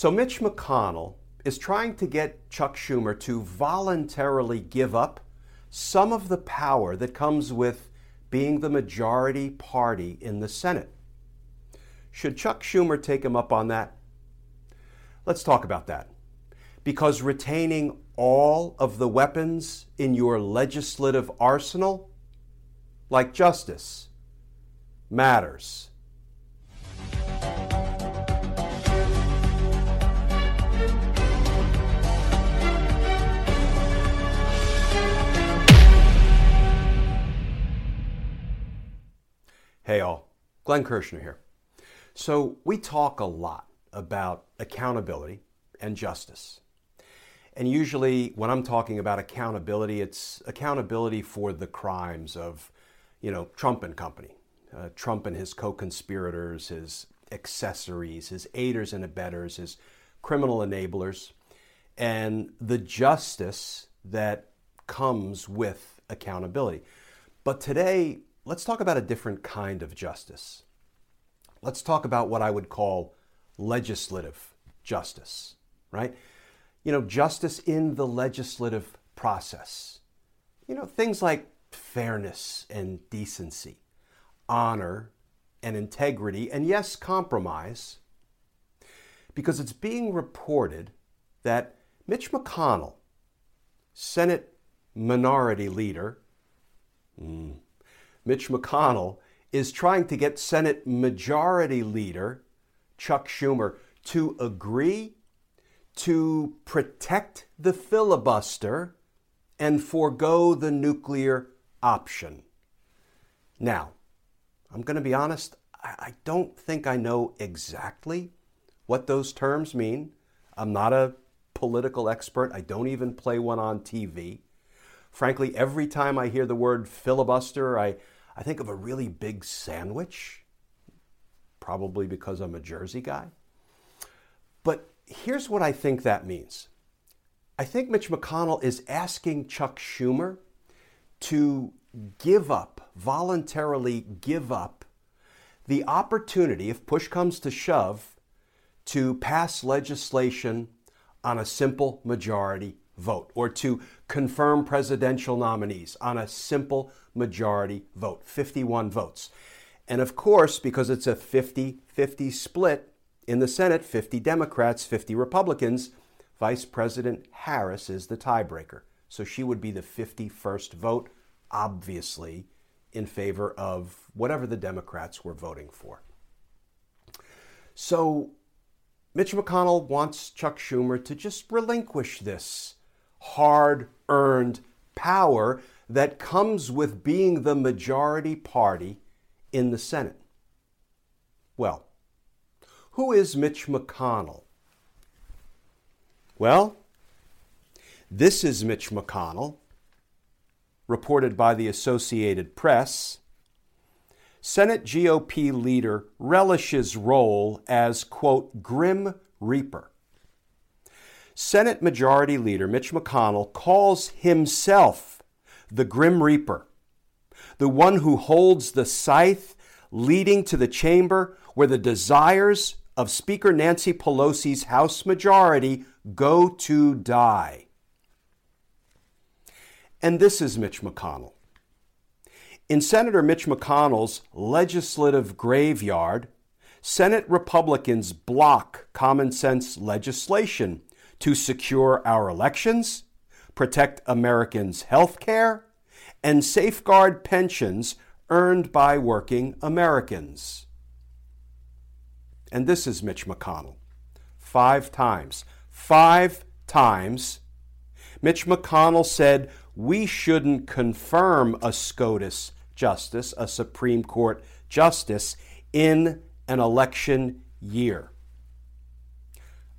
So, Mitch McConnell is trying to get Chuck Schumer to voluntarily give up some of the power that comes with being the majority party in the Senate. Should Chuck Schumer take him up on that? Let's talk about that. Because retaining all of the weapons in your legislative arsenal like justice matters. Hey all, Glenn Kirschner here. So, we talk a lot about accountability and justice. And usually, when I'm talking about accountability, it's accountability for the crimes of you know, Trump and company, uh, Trump and his co conspirators, his accessories, his aiders and abettors, his criminal enablers, and the justice that comes with accountability. But today, let's talk about a different kind of justice. Let's talk about what I would call legislative justice, right? You know, justice in the legislative process. You know, things like fairness and decency, honor and integrity, and yes, compromise, because it's being reported that Mitch McConnell, Senate Minority Leader, mm, Mitch McConnell is trying to get Senate Majority Leader Chuck Schumer to agree to protect the filibuster and forego the nuclear option. Now, I'm going to be honest, I don't think I know exactly what those terms mean. I'm not a political expert. I don't even play one on TV. Frankly, every time I hear the word filibuster, I, I think of a really big sandwich, probably because I'm a Jersey guy. But here's what I think that means I think Mitch McConnell is asking Chuck Schumer to give up, voluntarily give up the opportunity, if push comes to shove, to pass legislation on a simple majority vote or to confirm presidential nominees on a simple majority vote, 51 votes. And of course, because it's a 50 50 split in the Senate, 50 Democrats, 50 Republicans, Vice President Harris is the tiebreaker. So she would be the 51st vote obviously in favor of whatever the Democrats were voting for. So Mitch McConnell wants Chuck Schumer to just relinquish this hard earned power that comes with being the majority party in the Senate. Well, who is Mitch McConnell? Well, this is Mitch McConnell reported by the Associated Press, Senate GOP leader relishes role as, quote, grim reaper. Senate Majority Leader Mitch McConnell calls himself the Grim Reaper, the one who holds the scythe leading to the chamber where the desires of Speaker Nancy Pelosi's House majority go to die. And this is Mitch McConnell. In Senator Mitch McConnell's legislative graveyard, Senate Republicans block common sense legislation to secure our elections, protect Americans' health care, and safeguard pensions earned by working Americans. And this is Mitch McConnell. Five times. Five times. Mitch McConnell said we shouldn't confirm a SCOTUS justice, a Supreme Court justice, in an election year.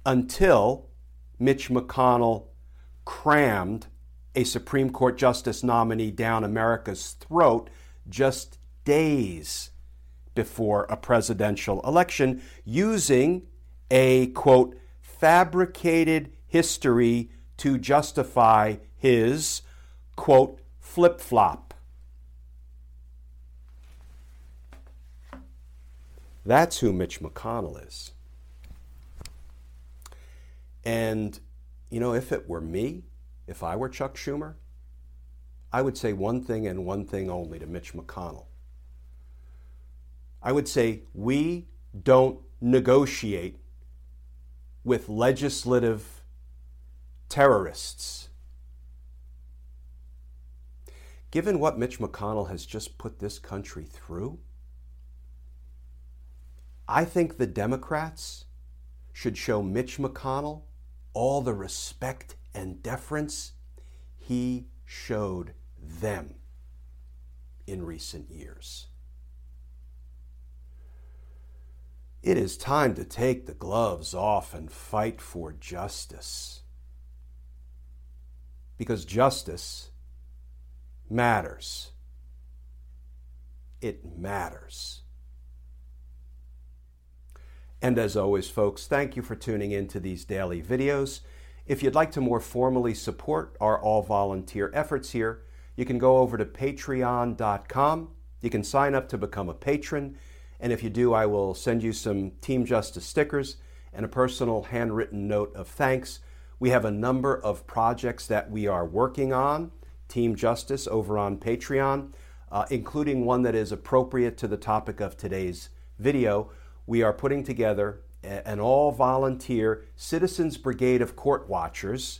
until Mitch McConnell crammed a Supreme Court justice nominee down America's throat just days before a presidential election using a quote fabricated history to justify his quote flip flop. That's who Mitch McConnell is. And, you know, if it were me, if I were Chuck Schumer, I would say one thing and one thing only to Mitch McConnell. I would say we don't negotiate with legislative terrorists. Given what Mitch McConnell has just put this country through, I think the Democrats should show Mitch McConnell all the respect and deference he showed them in recent years. It is time to take the gloves off and fight for justice. Because justice matters. It matters. And as always, folks, thank you for tuning in to these daily videos. If you'd like to more formally support our all volunteer efforts here, you can go over to patreon.com. You can sign up to become a patron. And if you do, I will send you some Team Justice stickers and a personal handwritten note of thanks. We have a number of projects that we are working on, Team Justice, over on Patreon, uh, including one that is appropriate to the topic of today's video we are putting together an all volunteer Citizens Brigade of Court Watchers.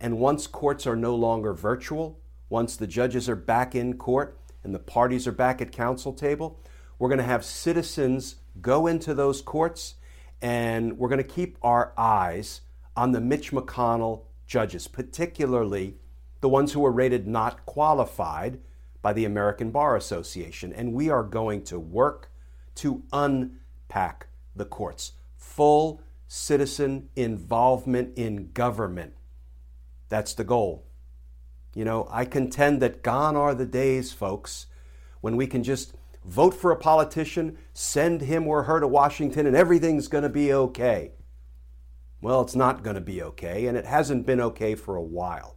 And once courts are no longer virtual, once the judges are back in court and the parties are back at counsel table, we're going to have citizens go into those courts and we're going to keep our eyes on the Mitch McConnell judges, particularly the ones who were rated not qualified by the American Bar Association. And we are going to work to un pack the courts. Full citizen involvement in government. That's the goal. You know, I contend that gone are the days, folks, when we can just vote for a politician, send him or her to Washington, and everything's going to be okay. Well, it's not going to be okay, and it hasn't been okay for a while.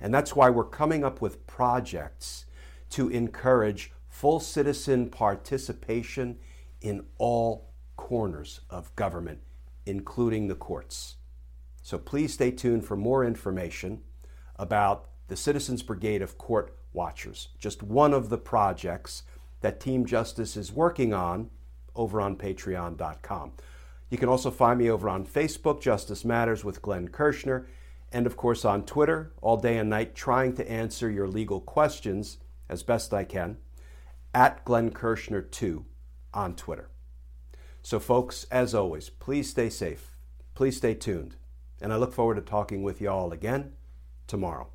And that's why we're coming up with projects to encourage full citizen participation in all corners of government, including the courts. So please stay tuned for more information about the Citizens Brigade of Court Watchers, just one of the projects that Team Justice is working on over on patreon.com. You can also find me over on Facebook, Justice Matters with Glenn Kirschner, and of course on Twitter, all day and night, trying to answer your legal questions as best I can, at Glenn Kirschner 2 on Twitter. So, folks, as always, please stay safe. Please stay tuned. And I look forward to talking with you all again tomorrow.